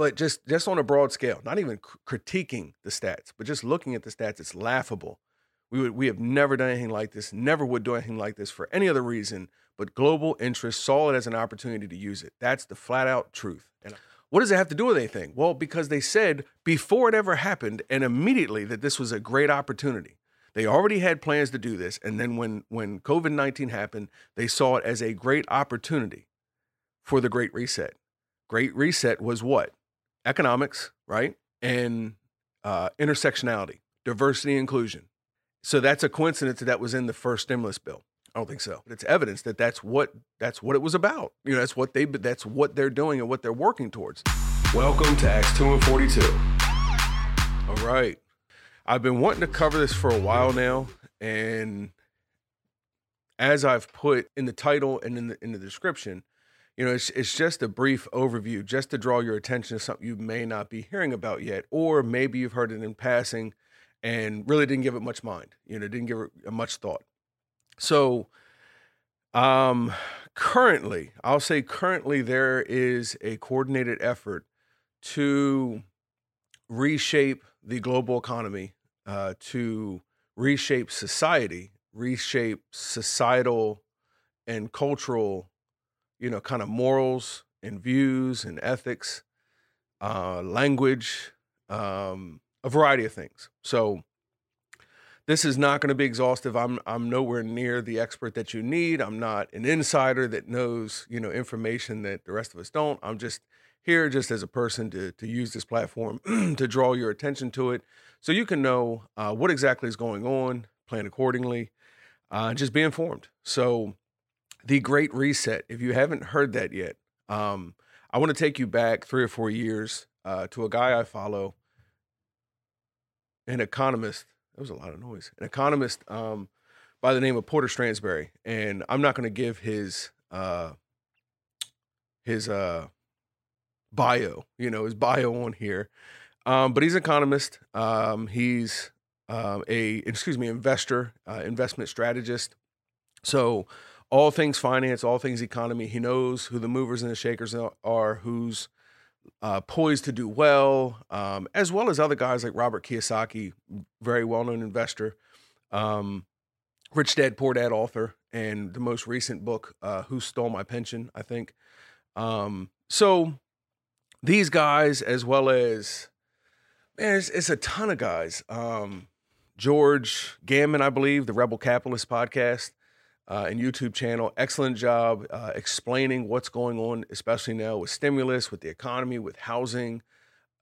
But just just on a broad scale, not even critiquing the stats, but just looking at the stats, it's laughable. We would we have never done anything like this, never would do anything like this for any other reason, but global interest saw it as an opportunity to use it. That's the flat out truth. And what does it have to do with anything? Well, because they said before it ever happened and immediately that this was a great opportunity. They already had plans to do this, and then when when COVID nineteen happened, they saw it as a great opportunity for the Great Reset. Great Reset was what? Economics, right? And uh, intersectionality, diversity, inclusion. So that's a coincidence that that was in the first stimulus bill. I don't think so. But it's evidence that that's what that's what it was about. You know, that's what they that's what they're doing and what they're working towards. Welcome to Acts 2 and 42. All right. I've been wanting to cover this for a while now, and as I've put in the title and in the in the description, you know, it's it's just a brief overview, just to draw your attention to something you may not be hearing about yet, or maybe you've heard it in passing and really didn't give it much mind. You know, didn't give it much thought. So, um, currently, I'll say currently there is a coordinated effort to reshape the global economy, uh, to reshape society, reshape societal and cultural, you know, kind of morals and views and ethics, uh, language, um, a variety of things. So this is not going to be exhaustive. I'm I'm nowhere near the expert that you need. I'm not an insider that knows, you know, information that the rest of us don't. I'm just here just as a person to to use this platform to draw your attention to it so you can know uh, what exactly is going on, plan accordingly, uh, just be informed. So the Great Reset, if you haven't heard that yet, um, I want to take you back three or four years uh, to a guy I follow an economist. There was a lot of noise. An economist um, by the name of Porter Stansberry, and I'm not going to give his uh, his uh, bio, you know, his bio on here. Um, but he's an economist. Um, he's um, a excuse me investor, uh, investment strategist. So all things finance, all things economy. He knows who the movers and the shakers are, who's uh, poised to do well, um, as well as other guys like Robert Kiyosaki, very well known investor, um, Rich Dad Poor Dad author, and the most recent book, uh, Who Stole My Pension, I think. Um, so these guys, as well as, man, it's, it's a ton of guys. Um, George Gammon, I believe, the Rebel Capitalist podcast uh, and YouTube channel. Excellent job uh, explaining what's going on, especially now with stimulus, with the economy, with housing,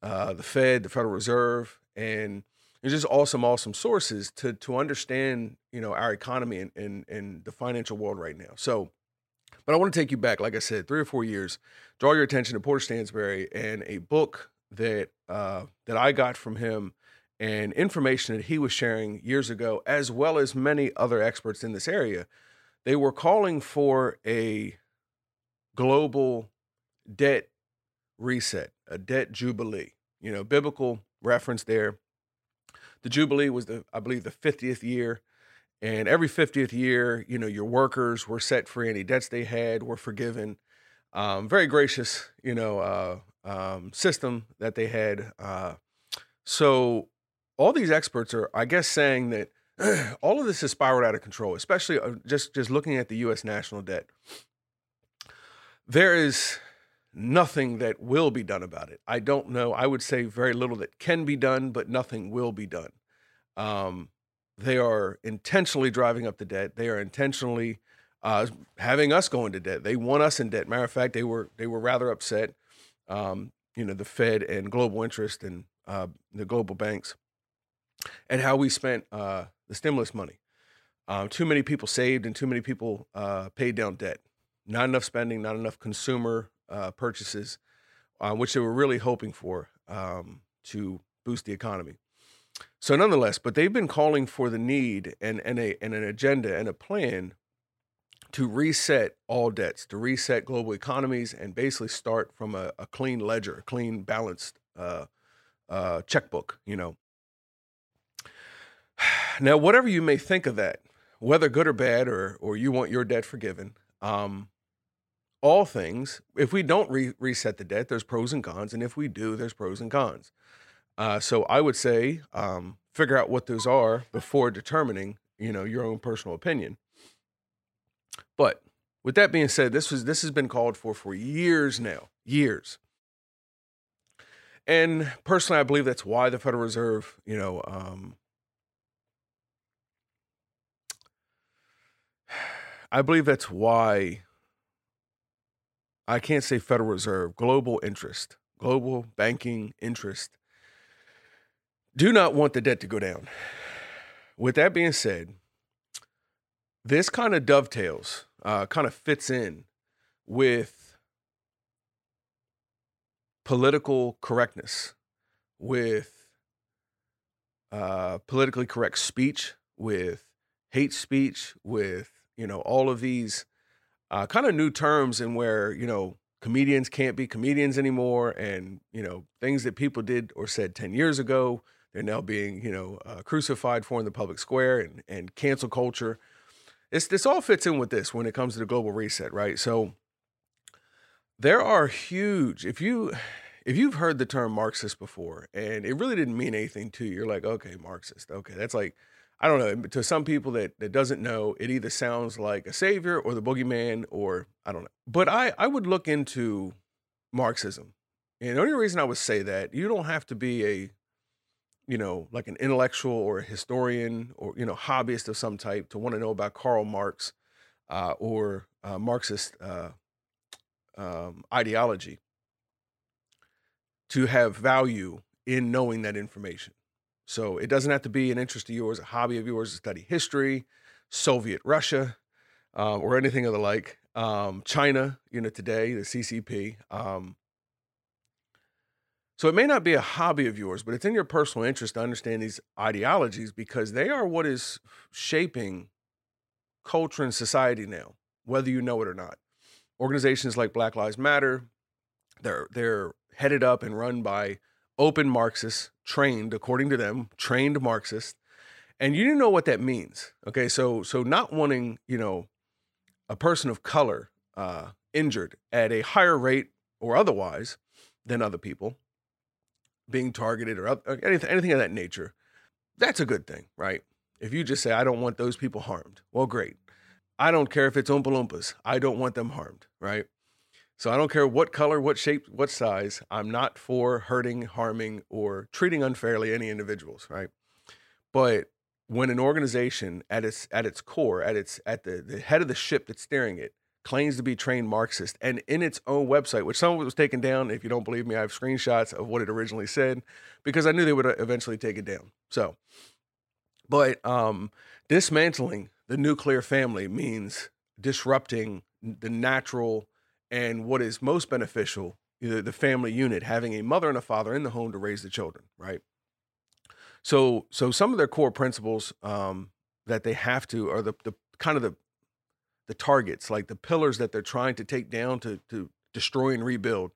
uh, the Fed, the Federal Reserve, and it's just awesome, awesome sources to to understand, you know, our economy and and, and the financial world right now. So, but I want to take you back, like I said, three or four years. Draw your attention to Porter Stansberry and a book that uh, that I got from him and information that he was sharing years ago, as well as many other experts in this area they were calling for a global debt reset, a debt jubilee. You know, biblical reference there. The jubilee was the, I believe, the 50th year. And every 50th year, you know, your workers were set free. Any debts they had were forgiven. Um, very gracious, you know, uh, um, system that they had. Uh, so all these experts are, I guess, saying that all of this has spiraled out of control, especially uh, just just looking at the U.S. national debt. There is nothing that will be done about it. I don't know. I would say very little that can be done, but nothing will be done. Um, they are intentionally driving up the debt. They are intentionally uh, having us go into debt. They want us in debt. Matter of fact, they were they were rather upset. Um, you know, the Fed and global interest and uh, the global banks, and how we spent uh, the stimulus money. Um, too many people saved and too many people uh, paid down debt. Not enough spending, not enough consumer uh, purchases, uh, which they were really hoping for um, to boost the economy. So, nonetheless, but they've been calling for the need and, and, a, and an agenda and a plan to reset all debts, to reset global economies, and basically start from a, a clean ledger, a clean, balanced uh, uh, checkbook, you know. Now, whatever you may think of that, whether good or bad, or or you want your debt forgiven, um, all things, if we don't re- reset the debt, there's pros and cons, and if we do, there's pros and cons. Uh, so I would say um, figure out what those are before determining, you know, your own personal opinion. But with that being said, this was this has been called for for years now, years. And personally, I believe that's why the Federal Reserve, you know, um, I believe that's why I can't say Federal Reserve, global interest, global banking interest do not want the debt to go down. With that being said, this kind of dovetails, uh, kind of fits in with political correctness, with uh, politically correct speech, with hate speech, with you know all of these uh, kind of new terms and where you know comedians can't be comedians anymore, and you know things that people did or said ten years ago they're now being, you know, uh, crucified for in the public square and, and cancel culture. This this all fits in with this when it comes to the global reset, right? So there are huge. If you if you've heard the term Marxist before and it really didn't mean anything to you, you're like, okay, Marxist. Okay, that's like I don't know. To some people that that doesn't know, it either sounds like a savior or the boogeyman, or I don't know. But I I would look into Marxism, and the only reason I would say that you don't have to be a you know, like an intellectual or a historian or, you know, hobbyist of some type to want to know about Karl Marx uh, or uh, Marxist uh, um, ideology to have value in knowing that information. So it doesn't have to be an interest of yours, a hobby of yours to study history, Soviet Russia, um, or anything of the like. Um, China, you know, today, the CCP. Um, so it may not be a hobby of yours, but it's in your personal interest to understand these ideologies because they are what is shaping culture and society now, whether you know it or not. Organizations like Black Lives Matter, they're they're headed up and run by open Marxists, trained according to them, trained Marxist, And you know what that means. Okay, so so not wanting, you know, a person of color uh, injured at a higher rate or otherwise than other people being targeted or, anything, anything of that nature, that's a good thing, right? If you just say, I don't want those people harmed, well, great. I don't care if it's Oompa Loompas. I don't want them harmed, right? So I don't care what color, what shape, what size. I'm not for hurting, harming, or treating unfairly any individuals, right? But when an organization at its at its core, at its at the, the head of the ship that's steering it, claims to be trained Marxist, and in its own website, which some of it was taken down. If you don't believe me, I have screenshots of what it originally said because I knew they would eventually take it down. So, but um, dismantling the nuclear family means disrupting the natural and what is most beneficial, the, the family unit, having a mother and a father in the home to raise the children, right? So, so some of their core principles um, that they have to, are the, the kind of the the targets, like the pillars that they're trying to take down to to destroy and rebuild.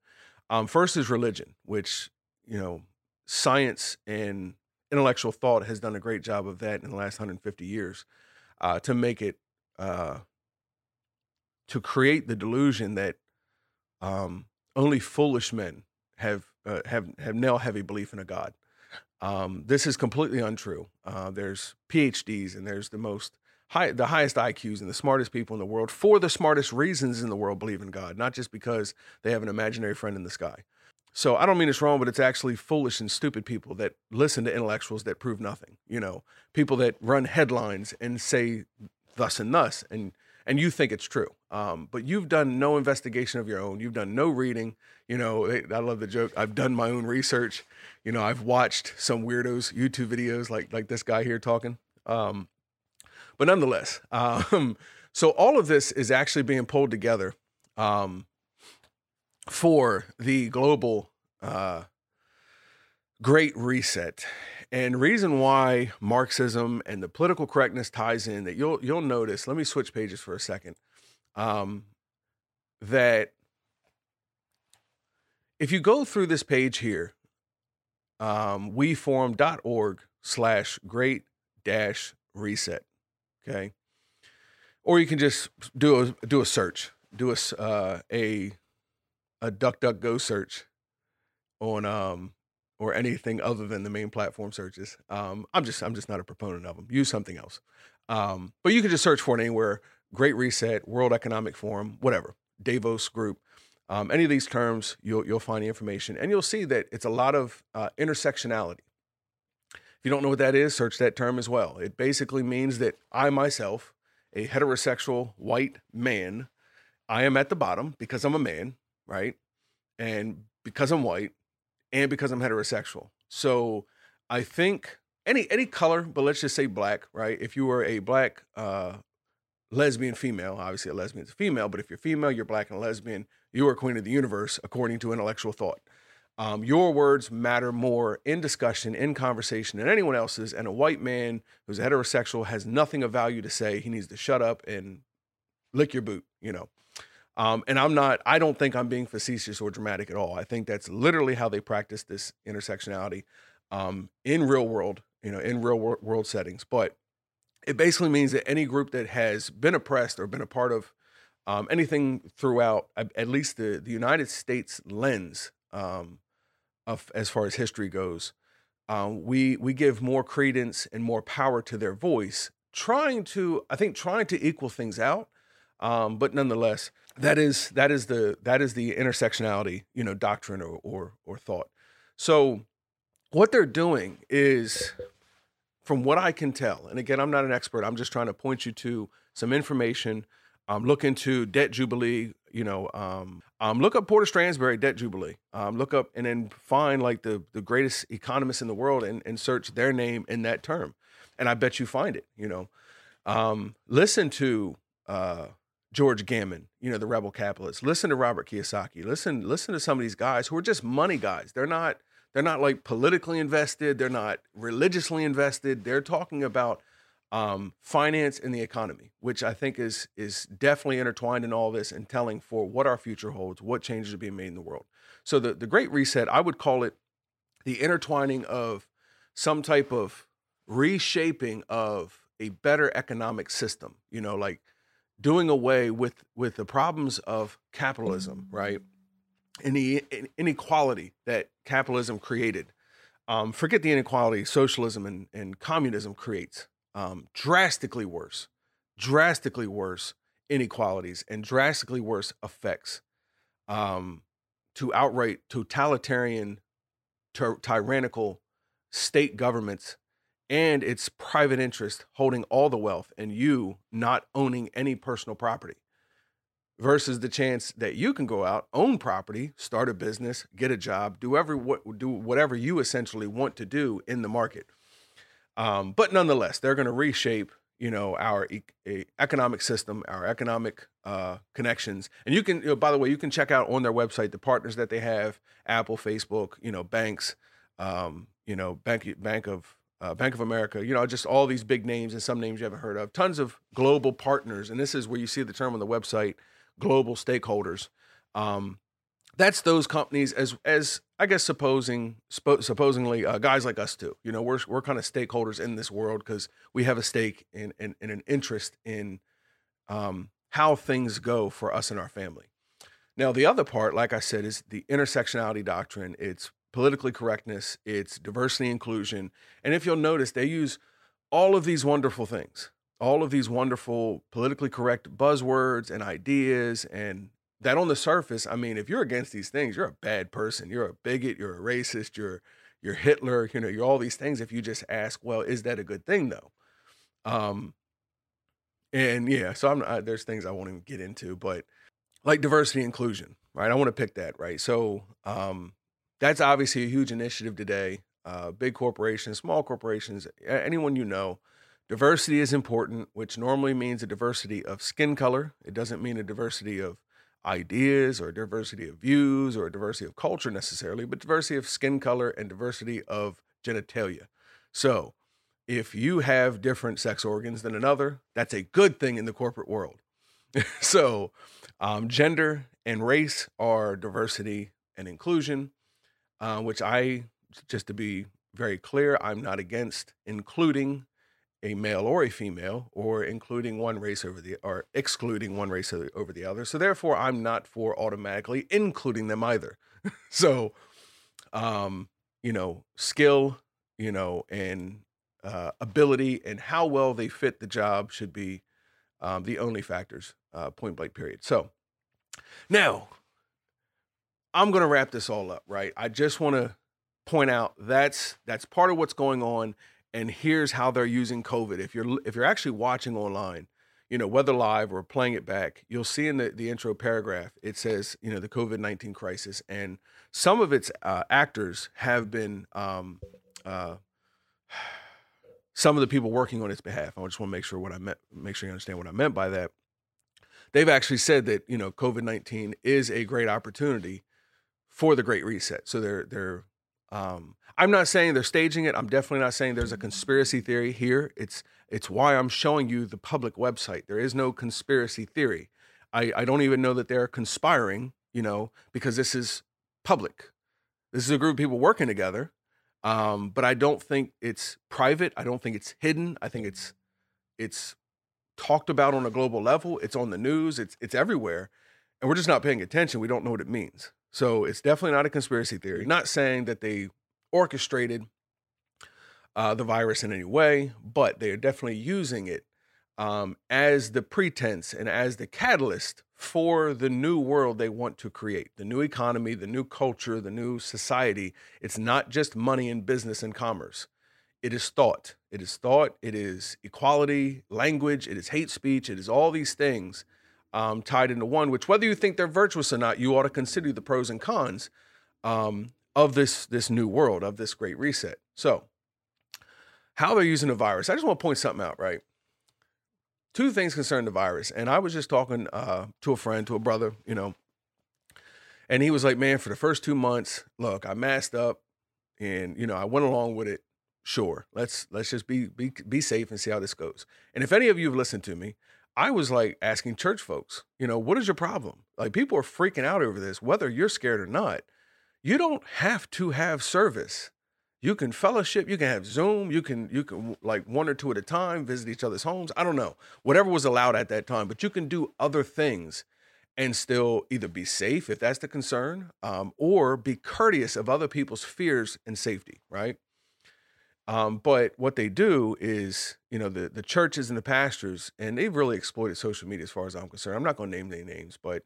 Um, first is religion, which you know science and intellectual thought has done a great job of that in the last 150 years uh, to make it uh, to create the delusion that um, only foolish men have uh, have have now heavy belief in a god. Um, this is completely untrue. Uh, there's PhDs and there's the most high, the highest IQs and the smartest people in the world for the smartest reasons in the world believe in God, not just because they have an imaginary friend in the sky. So I don't mean it's wrong, but it's actually foolish and stupid people that listen to intellectuals that prove nothing. You know, people that run headlines and say thus and thus, and and you think it's true. Um, but you've done no investigation of your own. You've done no reading. You know, I love the joke. I've done my own research. You know, I've watched some weirdos YouTube videos like like this guy here talking. Um, but nonetheless, um, so all of this is actually being pulled together um, for the global uh, great reset. And reason why Marxism and the political correctness ties in that you'll you'll notice. Let me switch pages for a second. Um, that if you go through this page here, um, weforum.org slash great dash reset. Okay. Or you can just do a do a search. do a uh, a a duck duck go search on um or anything other than the main platform searches. Um, I'm just I'm just not a proponent of them. Use something else. Um, but you can just search for it anywhere. Great Reset, World Economic Forum, whatever, Davos Group. Um, any of these terms, you'll you'll find the information, and you'll see that it's a lot of uh, intersectionality. If you don't know what that is, search that term as well. It basically means that I myself, a heterosexual white man, I am at the bottom because I'm a man, right? And because I'm white, and because I'm heterosexual. So I think any any color, but let's just say black, right? If you were a black uh, lesbian female, obviously a lesbian is a female, but if you're female, you're black and lesbian, you are queen of the universe according to intellectual thought. Um, your words matter more in discussion, in conversation than anyone else's. And a white man who's heterosexual has nothing of value to say. He needs to shut up and lick your boot, you know. Um, and I'm not, I don't think I'm being facetious or dramatic at all. I think that's literally how they practice this intersectionality um, in real world, you know, in real wor- world settings. But it basically means that any group that has been oppressed or been a part of um, anything throughout, at at least the, the United States lens um, of as far as history goes, um, we we give more credence and more power to their voice, trying to I think trying to equal things out. Um, but nonetheless, that is that is the that is the intersectionality, you know, doctrine or or, or thought. So what they're doing is from what I can tell, and again, I'm not an expert. I'm just trying to point you to some information. Um, look into debt jubilee. You know, um, um, look up Porter Stansberry debt jubilee. Um, look up and then find like the the greatest economists in the world and, and search their name in that term, and I bet you find it. You know, um, listen to uh, George Gammon. You know, the rebel capitalist. Listen to Robert Kiyosaki. Listen listen to some of these guys who are just money guys. They're not they're not like politically invested. They're not religiously invested. They're talking about um, finance and the economy, which I think is is definitely intertwined in all this and telling for what our future holds, what changes are being made in the world. So the the Great Reset, I would call it the intertwining of some type of reshaping of a better economic system. You know, like doing away with with the problems of capitalism, right? And the inequality that capitalism created. Um, forget the inequality socialism and, and communism creates. Um, drastically worse, drastically worse inequalities and drastically worse effects um, to outright totalitarian, ty- tyrannical state governments and its private interest holding all the wealth and you not owning any personal property versus the chance that you can go out own property start a business get a job do every what do whatever you essentially want to do in the market. Um, but nonetheless they're going to reshape you know our e- economic system our economic uh, connections. And you can you know, by the way you can check out on their website the partners that they have apple facebook you know banks um, you know bank bank of uh, Bank of America, you know, just all these big names and some names you haven't heard of. Tons of global partners, and this is where you see the term on the website: global stakeholders. Um, that's those companies, as as I guess supposing spo- supposedly uh, guys like us too. You know, we're we're kind of stakeholders in this world because we have a stake in, in, in an interest in um, how things go for us and our family. Now, the other part, like I said, is the intersectionality doctrine. It's politically correctness, it's diversity inclusion. And if you'll notice, they use all of these wonderful things, all of these wonderful politically correct buzzwords and ideas. And that on the surface, I mean, if you're against these things, you're a bad person. You're a bigot, you're a racist, you're you're Hitler, you know, you're all these things if you just ask, well, is that a good thing though? Um and yeah, so I'm uh, there's things I won't even get into, but like diversity inclusion, right? I want to pick that, right? So um that's obviously a huge initiative today. Uh, big corporations, small corporations, anyone you know. Diversity is important, which normally means a diversity of skin color. It doesn't mean a diversity of ideas or diversity of views or diversity of culture necessarily, but diversity of skin color and diversity of genitalia. So, if you have different sex organs than another, that's a good thing in the corporate world. so, um, gender and race are diversity and inclusion uh, which I, just to be very clear, I'm not against including a male or a female, or including one race over the or excluding one race over the other. So therefore, I'm not for automatically including them either. so, um, you know, skill, you know, and uh, ability and how well they fit the job should be um, the only factors. Uh, point blank. Period. So now I'm going to wrap this all up. Right. I just want to point out that's that's part of what's going on and here's how they're using covid if you're if you're actually watching online you know whether live or playing it back you'll see in the, the intro paragraph it says you know the covid-19 crisis and some of its uh, actors have been um, uh, some of the people working on its behalf i just want to make sure what i meant make sure you understand what i meant by that they've actually said that you know covid-19 is a great opportunity for the great reset so they're they're um, I'm not saying they're staging it. I'm definitely not saying there's a conspiracy theory here. It's it's why I'm showing you the public website. There is no conspiracy theory. I, I don't even know that they're conspiring, you know, because this is public. This is a group of people working together. Um, but I don't think it's private. I don't think it's hidden. I think it's it's talked about on a global level. It's on the news. It's it's everywhere, and we're just not paying attention. We don't know what it means. So it's definitely not a conspiracy theory. Not saying that they orchestrated uh, the virus in any way, but they are definitely using it um, as the pretense and as the catalyst for the new world they want to create the new economy, the new culture, the new society. It's not just money and business and commerce. It is thought. It is thought. It is equality, language. It is hate speech. It is all these things um, tied into one, which whether you think they're virtuous or not, you ought to consider the pros and cons um, of this this new world, of this great reset. So, how they're using the virus. I just want to point something out, right? Two things concern the virus. And I was just talking uh, to a friend, to a brother, you know, and he was like, man, for the first two months, look, I masked up and, you know, I went along with it. Sure. Let's let's just be be be safe and see how this goes. And if any of you have listened to me, I was like asking church folks, you know, what is your problem? Like people are freaking out over this, whether you're scared or not. You don't have to have service. You can fellowship, you can have Zoom, you can you can like one or two at a time visit each other's homes. I don't know. Whatever was allowed at that time, but you can do other things and still either be safe if that's the concern, um, or be courteous of other people's fears and safety, right? Um, but what they do is, you know, the the churches and the pastors, and they've really exploited social media as far as I'm concerned. I'm not going to name any names, but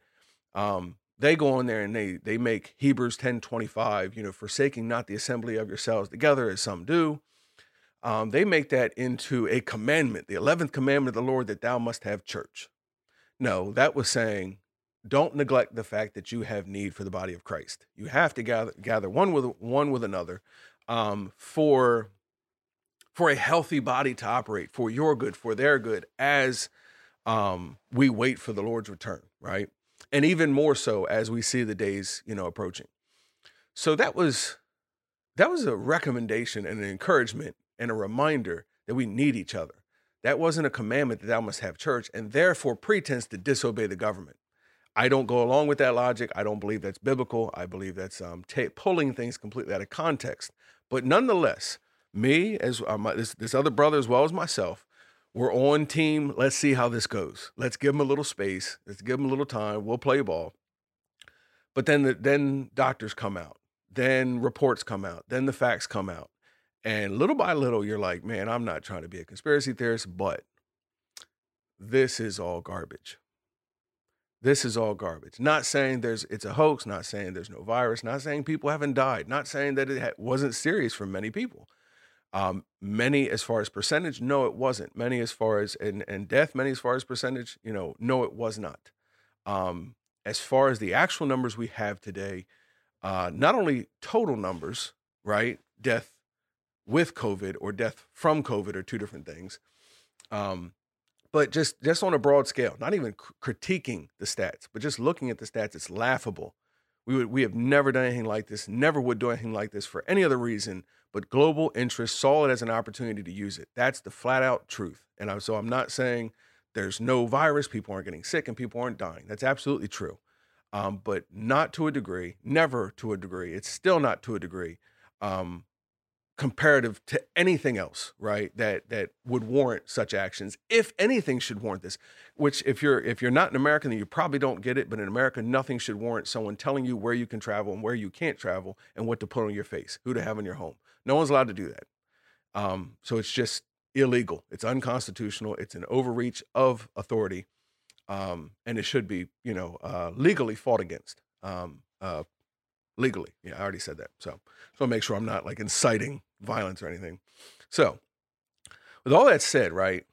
um, they go on there and they they make Hebrews 10 25, you know, forsaking not the assembly of yourselves together as some do. Um, they make that into a commandment, the 11th commandment of the Lord that thou must have church. No, that was saying, don't neglect the fact that you have need for the body of Christ. You have to gather gather one with one with another um, for for a healthy body to operate for your good, for their good, as um, we wait for the Lord's return, right? And even more so as we see the days, you know, approaching. So that was that was a recommendation and an encouragement and a reminder that we need each other. That wasn't a commandment that thou must have church, and therefore pretense to disobey the government. I don't go along with that logic. I don't believe that's biblical. I believe that's um, t- pulling things completely out of context. But nonetheless, me as uh, my, this this other brother as well as myself we're on team let's see how this goes. Let's give them a little space let's give them a little time we'll play ball. But then the, then doctors come out then reports come out then the facts come out. And little by little you're like man i'm not trying to be a conspiracy theorist but this is all garbage. This is all garbage. Not saying there's it's a hoax not saying there's no virus not saying people haven't died not saying that it wasn't serious for many people um, many as far as percentage, no, it wasn't. Many as far as and and death, many as far as percentage, you know, no, it was not. Um, as far as the actual numbers we have today, uh, not only total numbers, right? Death with COVID or death from COVID are two different things. Um, but just just on a broad scale, not even critiquing the stats, but just looking at the stats, it's laughable. We would we have never done anything like this, never would do anything like this for any other reason but global interests saw it as an opportunity to use it. That's the flat out truth. And I, so I'm not saying there's no virus, people aren't getting sick, and people aren't dying. That's absolutely true. Um, but not to a degree, never to a degree. It's still not to a degree um, comparative to anything else, right? That that would warrant such actions. If anything should warrant this, which if you're if you're not an American, then you probably don't get it. But in America, nothing should warrant someone telling you where you can travel and where you can't travel and what to put on your face, who to have in your home. No one's allowed to do that. Um, so it's just illegal. It's unconstitutional. It's an overreach of authority, um, and it should be, you know, uh, legally fought against. Um, uh, legally, yeah, I already said that. So, so make sure I'm not like inciting violence or anything. So, with all that said, right?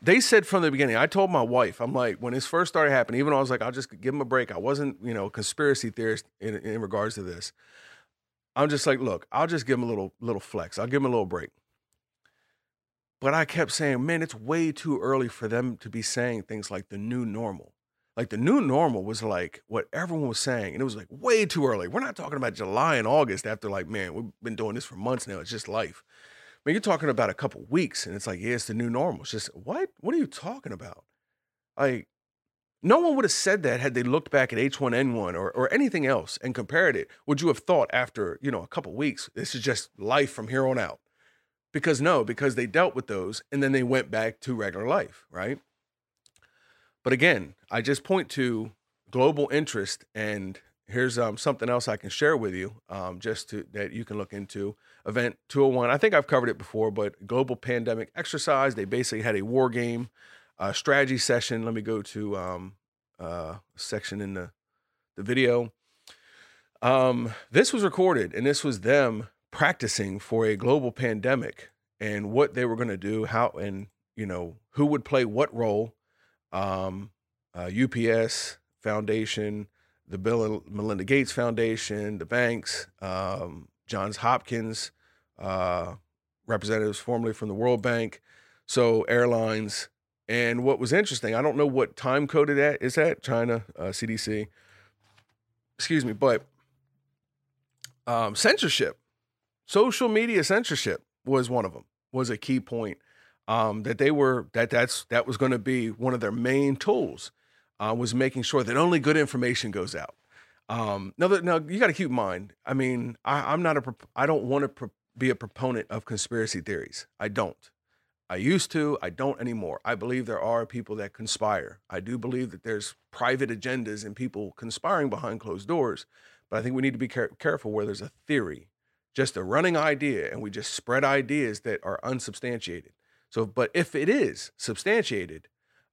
They said from the beginning. I told my wife, I'm like, when this first started happening, even though I was like, I'll just give them a break. I wasn't, you know, conspiracy theorist in, in regards to this. I'm just like, look, I'll just give them a little little flex. I'll give them a little break. But I kept saying, man, it's way too early for them to be saying things like the new normal. Like the new normal was like what everyone was saying, and it was like way too early. We're not talking about July and August after like, man, we've been doing this for months now. It's just life. I mean, you're talking about a couple weeks, and it's like, yeah, it's the new normal. It's just what? What are you talking about? Like, no one would have said that had they looked back at H1N1 or, or anything else and compared it. Would you have thought after, you know, a couple weeks, this is just life from here on out? Because no, because they dealt with those and then they went back to regular life, right? But again, I just point to global interest, and here's um, something else I can share with you, um, just to that you can look into. Event 201. I think I've covered it before, but global pandemic exercise. They basically had a war game uh, strategy session. Let me go to um, uh, section in the the video. Um, this was recorded, and this was them practicing for a global pandemic and what they were going to do, how and you know who would play what role um, uh, UPS Foundation, the Bill and Melinda Gates Foundation, the banks, um, Johns Hopkins, uh, representatives formerly from the World Bank, so airlines. And what was interesting, I don't know what time code it at, is that China uh, CDC. Excuse me, but um, censorship, social media censorship was one of them. Was a key point um, that they were that that's that was going to be one of their main tools uh, was making sure that only good information goes out. Um, now, that, now you got to keep in mind. I mean, I, am not a I don't want to pro- be a proponent of conspiracy theories. I don't. I used to. I don't anymore. I believe there are people that conspire. I do believe that there's private agendas and people conspiring behind closed doors. But I think we need to be care- careful where there's a theory, just a running idea, and we just spread ideas that are unsubstantiated. So, but if it is substantiated,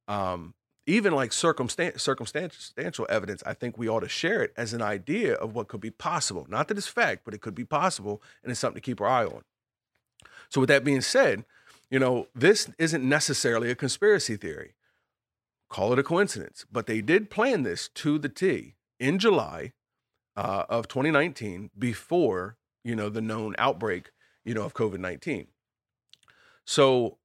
um, even like circumstan- circumstantial evidence, I think we ought to share it as an idea of what could be possible. Not that it's fact, but it could be possible, and it's something to keep our eye on. So, with that being said, you know, this isn't necessarily a conspiracy theory. Call it a coincidence, but they did plan this to the T in July uh, of 2019 before you know the known outbreak, you know, of COVID 19. So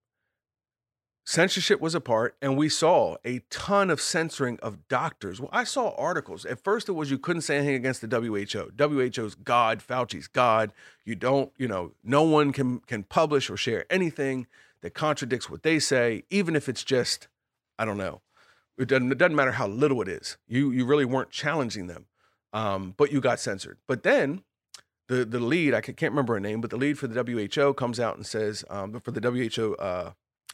censorship was a part and we saw a ton of censoring of doctors. Well i saw articles. At first it was you couldn't say anything against the who who's god fauci's god. You don't you know no one can can publish or share anything that contradicts what they say even if it's just i don't know. It doesn't, it doesn't matter how little it is. You you really weren't challenging them um, but you got censored. But then the the lead i can't remember her name but the lead for the who comes out and says um, for the who uh,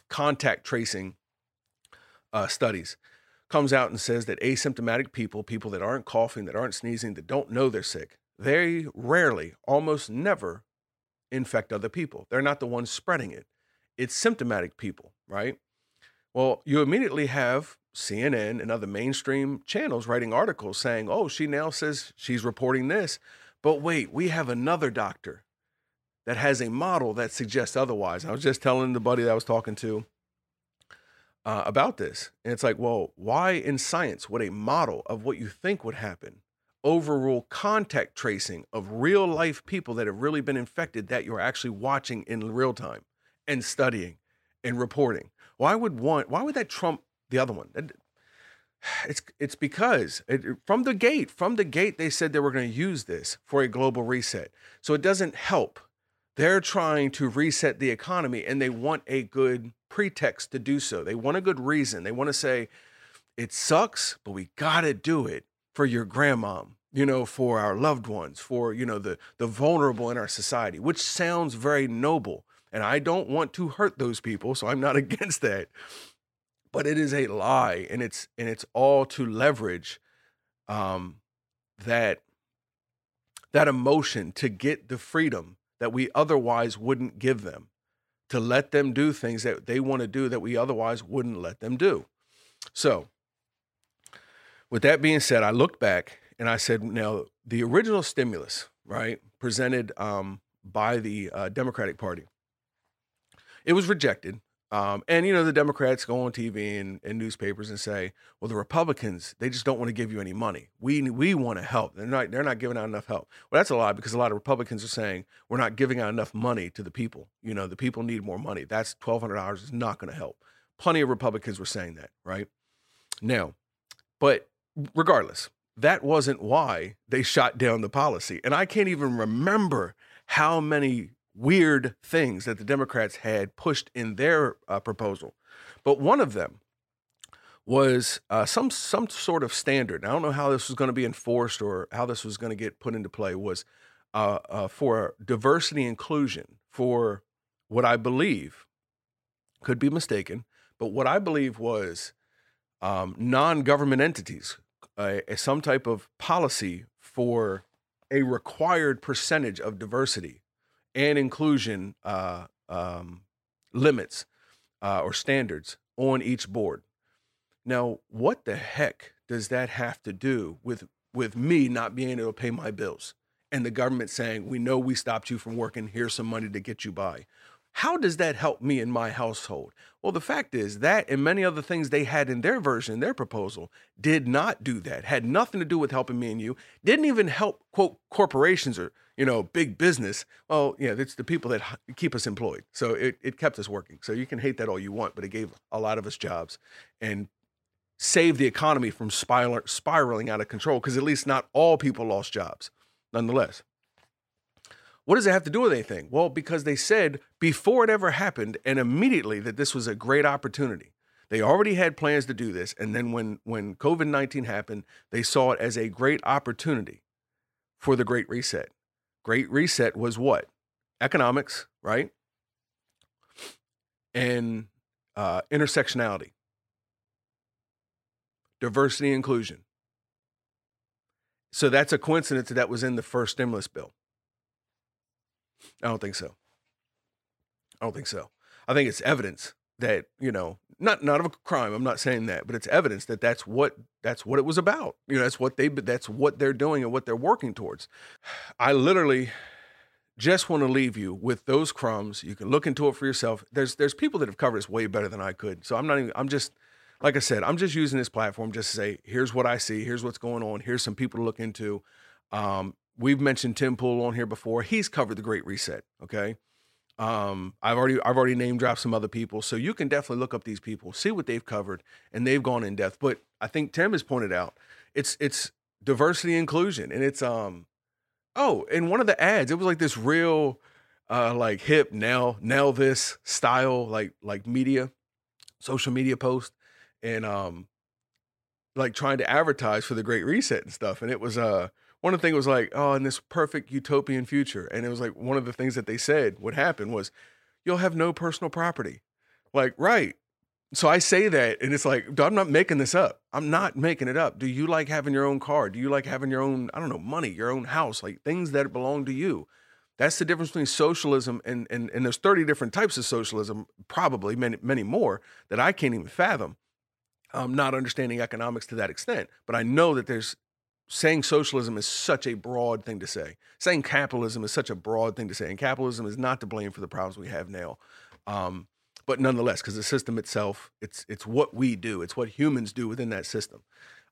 contact tracing uh, studies comes out and says that asymptomatic people, people that aren't coughing, that aren't sneezing, that don't know they're sick, they rarely, almost never infect other people. They're not the ones spreading it. It's symptomatic people, right? Well, you immediately have CNN and other mainstream channels writing articles saying, oh, she now says she's reporting this. But wait, we have another doctor that has a model that suggests otherwise. I was just telling the buddy that I was talking to uh, about this. And it's like, well, why in science would a model of what you think would happen overrule contact tracing of real life people that have really been infected that you're actually watching in real time and studying and reporting? Why would one, why would that trump the other one? It's it's because it, from the gate, from the gate, they said they were going to use this for a global reset. So it doesn't help they're trying to reset the economy and they want a good pretext to do so. They want a good reason. They want to say, it sucks, but we got to do it for your grandmom, you know, for our loved ones, for, you know, the the vulnerable in our society, which sounds very noble. And I don't want to hurt those people, so I'm not against that. But it is a lie, and it's and it's all to leverage um that that emotion to get the freedom that we otherwise wouldn't give them, to let them do things that they want to do that we otherwise wouldn't let them do. So, with that being said, I looked back and I said, now the original stimulus, right, presented um, by the uh, Democratic Party, it was rejected. Um, and you know the Democrats go on TV and, and, newspapers and say, "Well, the Republicans they just don't want to give you any money. We we want to help. They're not they're not giving out enough help." Well, that's a lie because a lot of Republicans are saying we're not giving out enough money to the people. You know, the people need more money. That's twelve hundred dollars is not going to help. Plenty of Republicans were saying that, right? Now, but regardless, that wasn't why they shot down the policy. And I can't even remember how many weird things that the Democrats had pushed in their uh, proposal. But one of them was uh, some some sort of standard. I don't know how this was going to be enforced or how this was going to get put into play. Was uh, uh, for diversity inclusion for what I believe could be mistaken, but what I believe was um, non-government entities, some type of policy for a required percentage of diversity and inclusion uh, um, limits uh, or standards on each board. Now, what the heck does that have to do with with me not being able to pay my bills and the government saying, "We know we stopped you from working. Here's some money to get you by." How does that help me in my household? Well, the fact is that and many other things they had in their version, their proposal, did not do that. Had nothing to do with helping me and you. Didn't even help quote corporations or you know big business. Well, yeah, it's the people that keep us employed. So it it kept us working. So you can hate that all you want, but it gave a lot of us jobs and saved the economy from spiraling out of control. Because at least not all people lost jobs, nonetheless. What does it have to do with anything? Well, because they said before it ever happened and immediately that this was a great opportunity. They already had plans to do this. And then when, when COVID 19 happened, they saw it as a great opportunity for the Great Reset. Great Reset was what? Economics, right? And uh, intersectionality, diversity, inclusion. So that's a coincidence that, that was in the first stimulus bill. I don't think so. I don't think so. I think it's evidence that you know, not not of a crime. I'm not saying that, but it's evidence that that's what that's what it was about. You know, that's what they that's what they're doing and what they're working towards. I literally just want to leave you with those crumbs. You can look into it for yourself. There's there's people that have covered this way better than I could. So I'm not even. I'm just like I said. I'm just using this platform just to say, here's what I see. Here's what's going on. Here's some people to look into. Um, we've mentioned Tim Pool on here before. He's covered the Great Reset. Okay. Um, I've already I've already name dropped some other people, so you can definitely look up these people, see what they've covered, and they've gone in depth. But I think Tim has pointed out it's it's diversity inclusion, and it's um oh, in one of the ads, it was like this real uh like hip now now this style like like media, social media post, and um like trying to advertise for the Great Reset and stuff, and it was uh one of the things was like, oh, in this perfect utopian future. And it was like one of the things that they said would happen was you'll have no personal property. Like, right. So I say that, and it's like, I'm not making this up. I'm not making it up. Do you like having your own car? Do you like having your own, I don't know, money, your own house, like things that belong to you? That's the difference between socialism and and and there's 30 different types of socialism, probably many many more that I can't even fathom. I'm not understanding economics to that extent, but I know that there's saying socialism is such a broad thing to say. Saying capitalism is such a broad thing to say, and capitalism is not to blame for the problems we have now. Um, but nonetheless, because the system itself, it's it's what we do, it's what humans do within that system.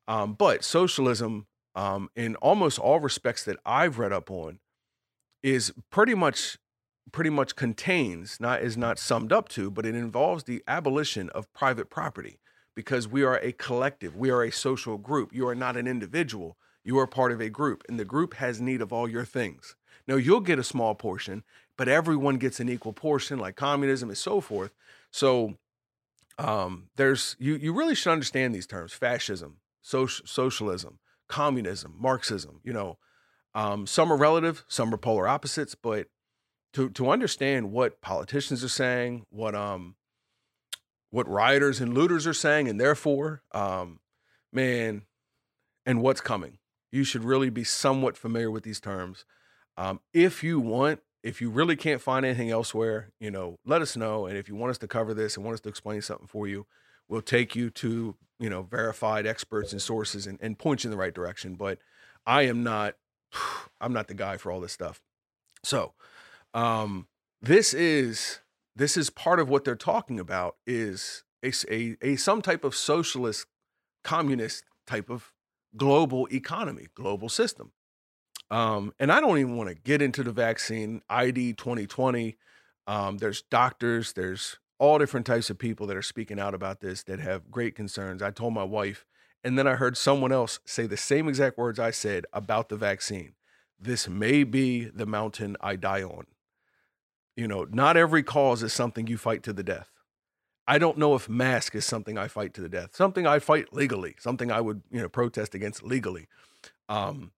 Um, but socialism, um, in almost all respects that I've read up on, is pretty much pretty much contains not is not summed up to, but it involves the abolition of private property because we are a collective, we are a social group. You are not an individual, you are part of a group, and the group has need of all your things. Now, you'll get a small portion, but everyone gets an equal portion, like communism and so forth. So, um, there's you you really should understand these terms: fascism, social, socialism, communism, Marxism. You know, um, some are relative, some are polar opposites, but to to understand what politicians are saying, what um what rioters and looters are saying, and therefore, um, man, and what's coming. You should really be somewhat familiar with these terms. Um, if you want, if you really can't find anything elsewhere, you know, let us know. And if you want us to cover this and want us to explain something for you, we'll take you to, you know, verified experts and sources and, and point you in the right direction. But I am not, I'm not the guy for all this stuff. So, um, this is this is part of what they're talking about is a, a, a some type of socialist communist type of global economy global system. Um, and i don't even want to get into the vaccine id 2020 um, there's doctors there's all different types of people that are speaking out about this that have great concerns. I told my wife and then i heard someone else say the same exact words i said about the vaccine. This may be the mountain i die on. You know, not every cause is something you fight to the death. I don't know if mask is something I fight to the death. Something I fight legally. Something I would, you know, protest against legally. Um,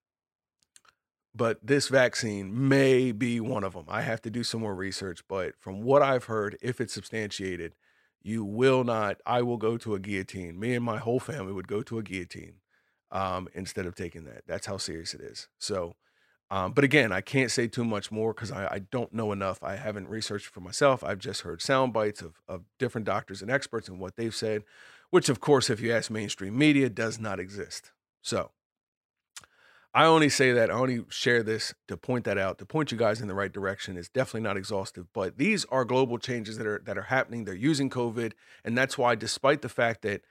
but this vaccine may be one of them. I have to do some more research, but from what I've heard, if it's substantiated, you will not. I will go to a guillotine. Me and my whole family would go to a guillotine um, instead of taking that. That's how serious it is. So um, but again, I can't say too much more because I, I, don't know enough. I haven't researched for myself. I've just heard sound bites of, of different doctors and experts and what they've said, which, of course, if you ask mainstream media, does not exist. So I only say that, I only share this to point that out, to point you guys in the right direction. It's definitely not exhaustive, but these are global changes that are that are happening. They're using COVID, and that's why, despite the fact that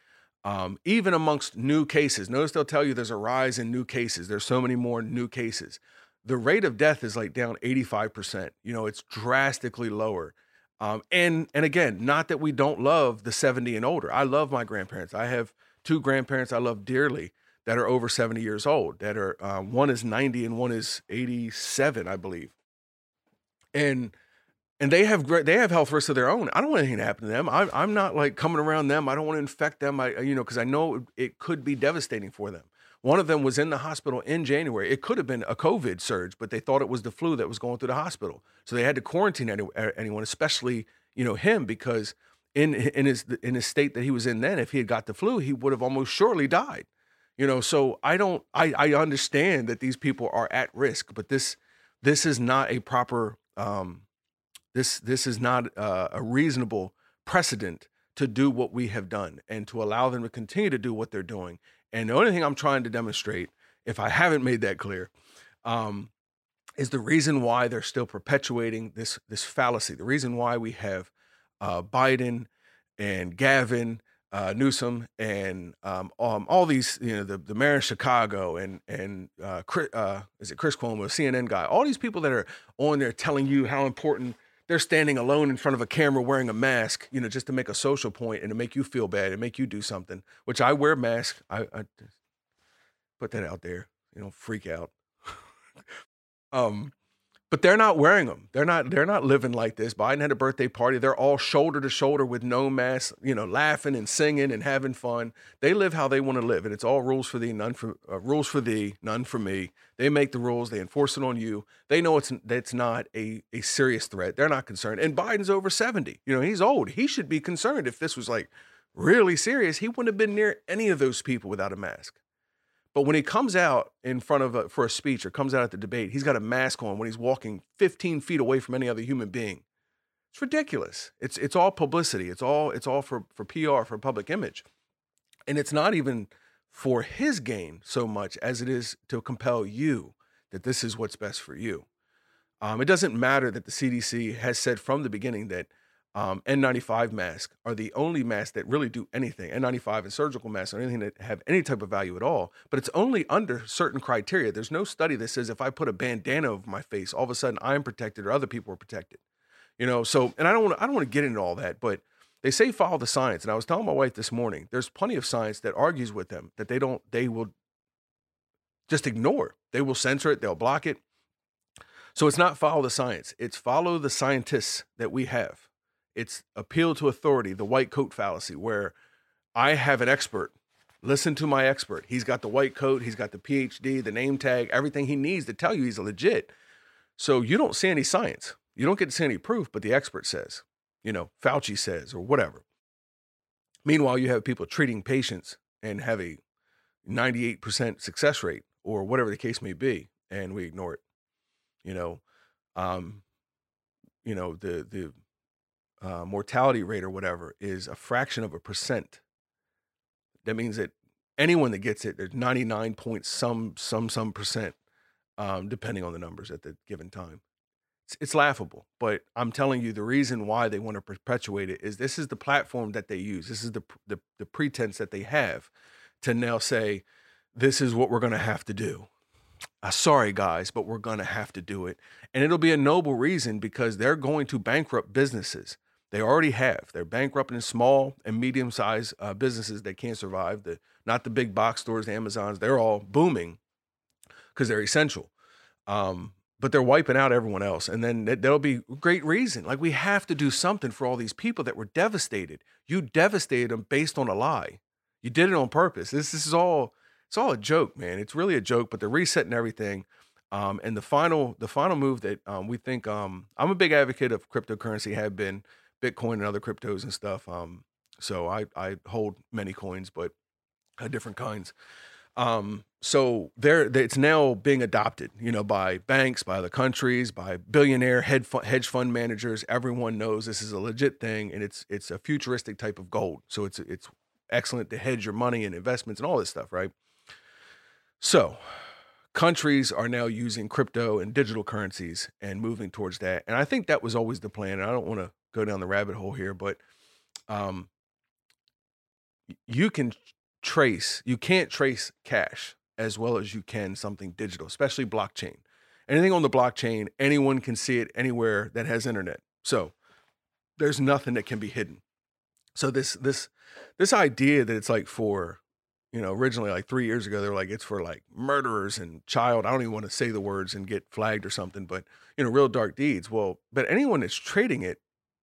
um, even amongst new cases, notice they'll tell you there's a rise in new cases. There's so many more new cases the rate of death is like down 85%. You know, it's drastically lower. Um, and and again, not that we don't love the 70 and older. I love my grandparents. I have two grandparents I love dearly that are over 70 years old. That are uh, one is 90 and one is 87, I believe. And and they have great they have health risks of their own. I don't want anything to happen to them. I'm I'm not like coming around them. I don't want to infect them. I you know because I know it could be devastating for them. One of them was in the hospital in January. It could have been a COVID surge, but they thought it was the flu that was going through the hospital. So they had to quarantine any, anyone, especially you know him, because in in his in his state that he was in then, if he had got the flu, he would have almost surely died. You know, so I don't. I I understand that these people are at risk, but this this is not a proper. Um, this this is not uh, a reasonable precedent to do what we have done and to allow them to continue to do what they're doing and the only thing I'm trying to demonstrate, if I haven't made that clear, um, is the reason why they're still perpetuating this this fallacy. The reason why we have uh, Biden and Gavin uh, Newsom and um, um, all these, you know, the, the mayor of Chicago and and uh, Chris, uh, is it Chris Cuomo, CNN guy, all these people that are on there telling you how important they're standing alone in front of a camera wearing a mask, you know, just to make a social point and to make you feel bad and make you do something. Which I wear mask. I, I put that out there. You know, freak out. um, but they're not wearing them. They're not. They're not living like this. Biden had a birthday party. They're all shoulder to shoulder with no mask. You know, laughing and singing and having fun. They live how they want to live, and it's all rules for thee, none for uh, rules for thee, none for me. They make the rules. They enforce it on you. They know it's that's not a a serious threat. They're not concerned. And Biden's over seventy. You know, he's old. He should be concerned if this was like really serious. He wouldn't have been near any of those people without a mask. But when he comes out in front of a, for a speech or comes out at the debate, he's got a mask on when he's walking 15 feet away from any other human being. It's ridiculous. It's it's all publicity. It's all it's all for for PR for public image, and it's not even for his gain so much as it is to compel you that this is what's best for you. Um, it doesn't matter that the CDC has said from the beginning that um, N95 masks are the only masks that really do anything. N95 and surgical masks are anything that have any type of value at all, but it's only under certain criteria. There's no study that says if I put a bandana over my face, all of a sudden I'm protected or other people are protected. You know, so and I don't want I don't want to get into all that, but they say follow the science. And I was telling my wife this morning, there's plenty of science that argues with them that they don't they will just ignore. They will censor it, they'll block it. So it's not follow the science, it's follow the scientists that we have it's appeal to authority, the white coat fallacy, where I have an expert Listen to my expert. He's got the white coat, he's got the PhD, the name tag, everything he needs to tell you he's legit. So you don't see any science. You don't get to see any proof, but the expert says, you know, Fauci says, or whatever. Meanwhile, you have people treating patients and have a 98% success rate or whatever the case may be, and we ignore it. You know, um, you know, the the uh, mortality rate or whatever is a fraction of a percent that means that anyone that gets it, there's 99 point some some some percent, um, depending on the numbers at the given time. It's, it's laughable, but I'm telling you the reason why they want to perpetuate it is this is the platform that they use. This is the the, the pretense that they have to now say this is what we're going to have to do. Uh, sorry, guys, but we're going to have to do it. And it'll be a noble reason because they're going to bankrupt businesses. They already have. They're bankrupting small and medium sized uh, businesses that can't survive. The not the big box stores, the Amazons. They're all booming because they're essential. Um, but they're wiping out everyone else, and then there'll be great reason. Like we have to do something for all these people that were devastated. You devastated them based on a lie. You did it on purpose. This, this is all. It's all a joke, man. It's really a joke. But they're resetting everything. Um, and the final, the final move that um, we think, um, I'm a big advocate of cryptocurrency. Have been Bitcoin and other cryptos and stuff. Um, so I I hold many coins, but uh, different kinds. Um, so there, it's now being adopted, you know, by banks, by other countries, by billionaire hedge fund, managers. Everyone knows this is a legit thing, and it's it's a futuristic type of gold. So it's it's excellent to hedge your money and investments and all this stuff, right? So countries are now using crypto and digital currencies and moving towards that. And I think that was always the plan. And I don't want to go down the rabbit hole here, but um, you can trace, you can't trace cash as well as you can something digital, especially blockchain. Anything on the blockchain, anyone can see it anywhere that has internet. So there's nothing that can be hidden. So this this this idea that it's like for you know, originally like three years ago, they were like, it's for like murderers and child. I don't even want to say the words and get flagged or something, but you know, real dark deeds. Well, but anyone that's trading it,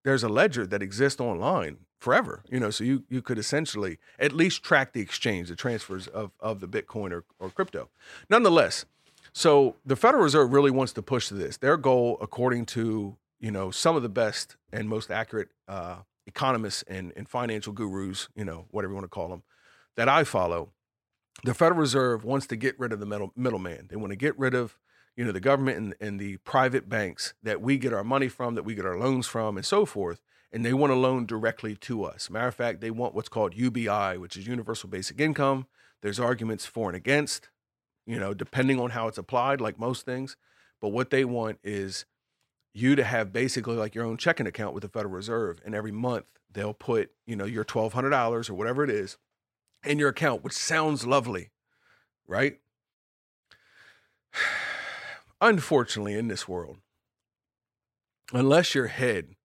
there's a ledger that exists online forever. You know, so you you could essentially at least track the exchange, the transfers of of the Bitcoin or, or crypto. Nonetheless, so the Federal Reserve really wants to push this. Their goal, according to you know some of the best and most accurate uh, economists and, and financial gurus, you know, whatever you want to call them that I follow, the Federal Reserve wants to get rid of the middle, middleman. They want to get rid of, you know, the government and, and the private banks that we get our money from, that we get our loans from, and so forth. And they want to loan directly to us. Matter of fact, they want what's called UBI, which is Universal Basic Income. There's arguments for and against, you know, depending on how it's applied, like most things. But what they want is you to have basically like your own checking account with the Federal Reserve. And every month they'll put, you know, your $1,200 or whatever it is in your account, which sounds lovely, right? Unfortunately, in this world, unless your head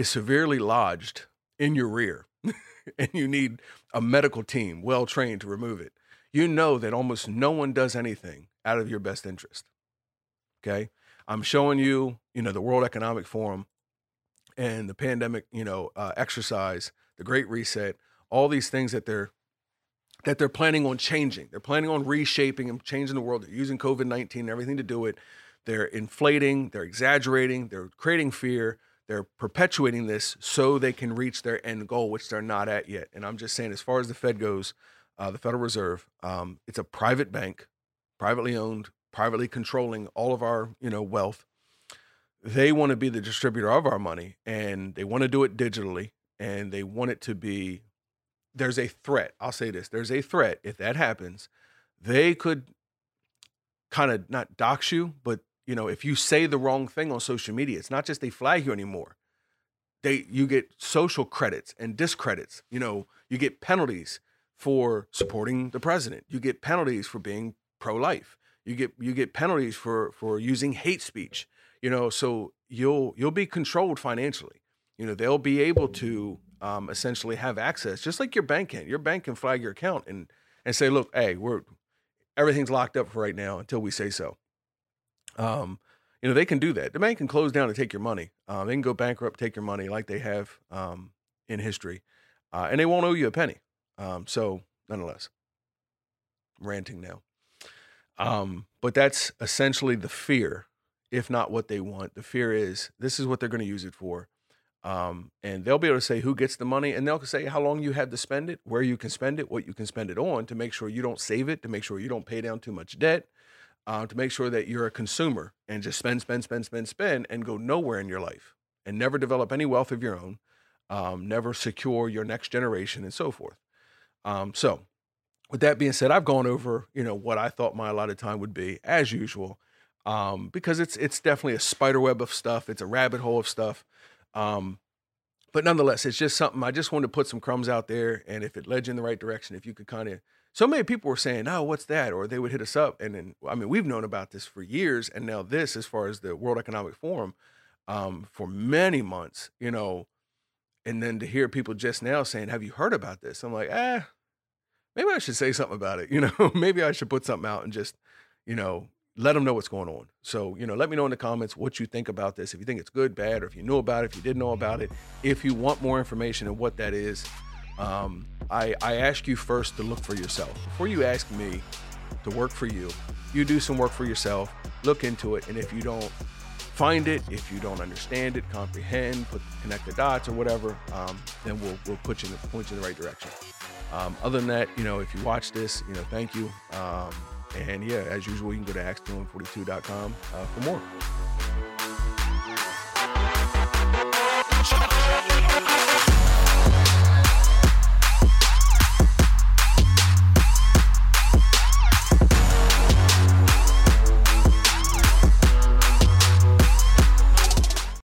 is severely lodged in your rear and you need a medical team well trained to remove it, you know that almost no one does anything out of your best interest. Okay. I'm showing you, you know, the World Economic Forum and the pandemic, you know, uh, exercise, the Great Reset, all these things that they're that they're planning on changing. They're planning on reshaping and changing the world. They're using COVID 19 and everything to do it. They're inflating, they're exaggerating, they're creating fear, they're perpetuating this so they can reach their end goal, which they're not at yet. And I'm just saying, as far as the Fed goes, uh, the Federal Reserve, um, it's a private bank, privately owned, privately controlling all of our you know wealth. They want to be the distributor of our money, and they want to do it digitally, and they want it to be there's a threat. I'll say this there's a threat. If that happens, they could kind of not dox you, but you know, if you say the wrong thing on social media, it's not just they flag you anymore. They you get social credits and discredits. You know, you get penalties for supporting the president. You get penalties for being pro-life. You get you get penalties for for using hate speech. You know, so you'll you'll be controlled financially. You know, they'll be able to um, essentially have access, just like your bank can. Your bank can flag your account and and say, look, hey, we're everything's locked up for right now until we say so. Um, you know, they can do that. The bank can close down and take your money. Um, they can go bankrupt, take your money like they have um, in history, uh, and they won't owe you a penny. Um, so, nonetheless, ranting now. Um, but that's essentially the fear, if not what they want. The fear is this is what they're going to use it for. Um, and they'll be able to say who gets the money and they'll say how long you have to spend it, where you can spend it, what you can spend it on to make sure you don't save it, to make sure you don't pay down too much debt, uh, to make sure that you're a consumer and just spend, spend, spend, spend, spend, and go nowhere in your life and never develop any wealth of your own, um, never secure your next generation, and so forth. Um, so, with that being said, I've gone over you know what I thought my allotted time would be as usual, um, because it's it's definitely a spider web of stuff. It's a rabbit hole of stuff. Um, but nonetheless, it's just something I just wanted to put some crumbs out there, and if it led you in the right direction, if you could kind of so many people were saying, "Oh, what's that?" or they would hit us up, and then I mean, we've known about this for years, and now this, as far as the World Economic Forum, um, for many months, you know, and then to hear people just now saying, "Have you heard about this?" I'm like, ah, maybe I should say something about it. You know, maybe I should put something out and just, you know, let them know what's going on. So, you know, let me know in the comments what you think about this. If you think it's good, bad, or if you knew about it, if you didn't know about it, if you want more information and what that is, um, I, I ask you first to look for yourself. Before you ask me to work for you, you do some work for yourself, look into it, and if you don't find it, if you don't understand it, comprehend, put connect the dots or whatever, um, then we'll we'll put you in the, point you in the right direction. Um, other than that, you know, if you watch this, you know, thank you. Um, and yeah, as usual, you can go to ax242.com uh, for more.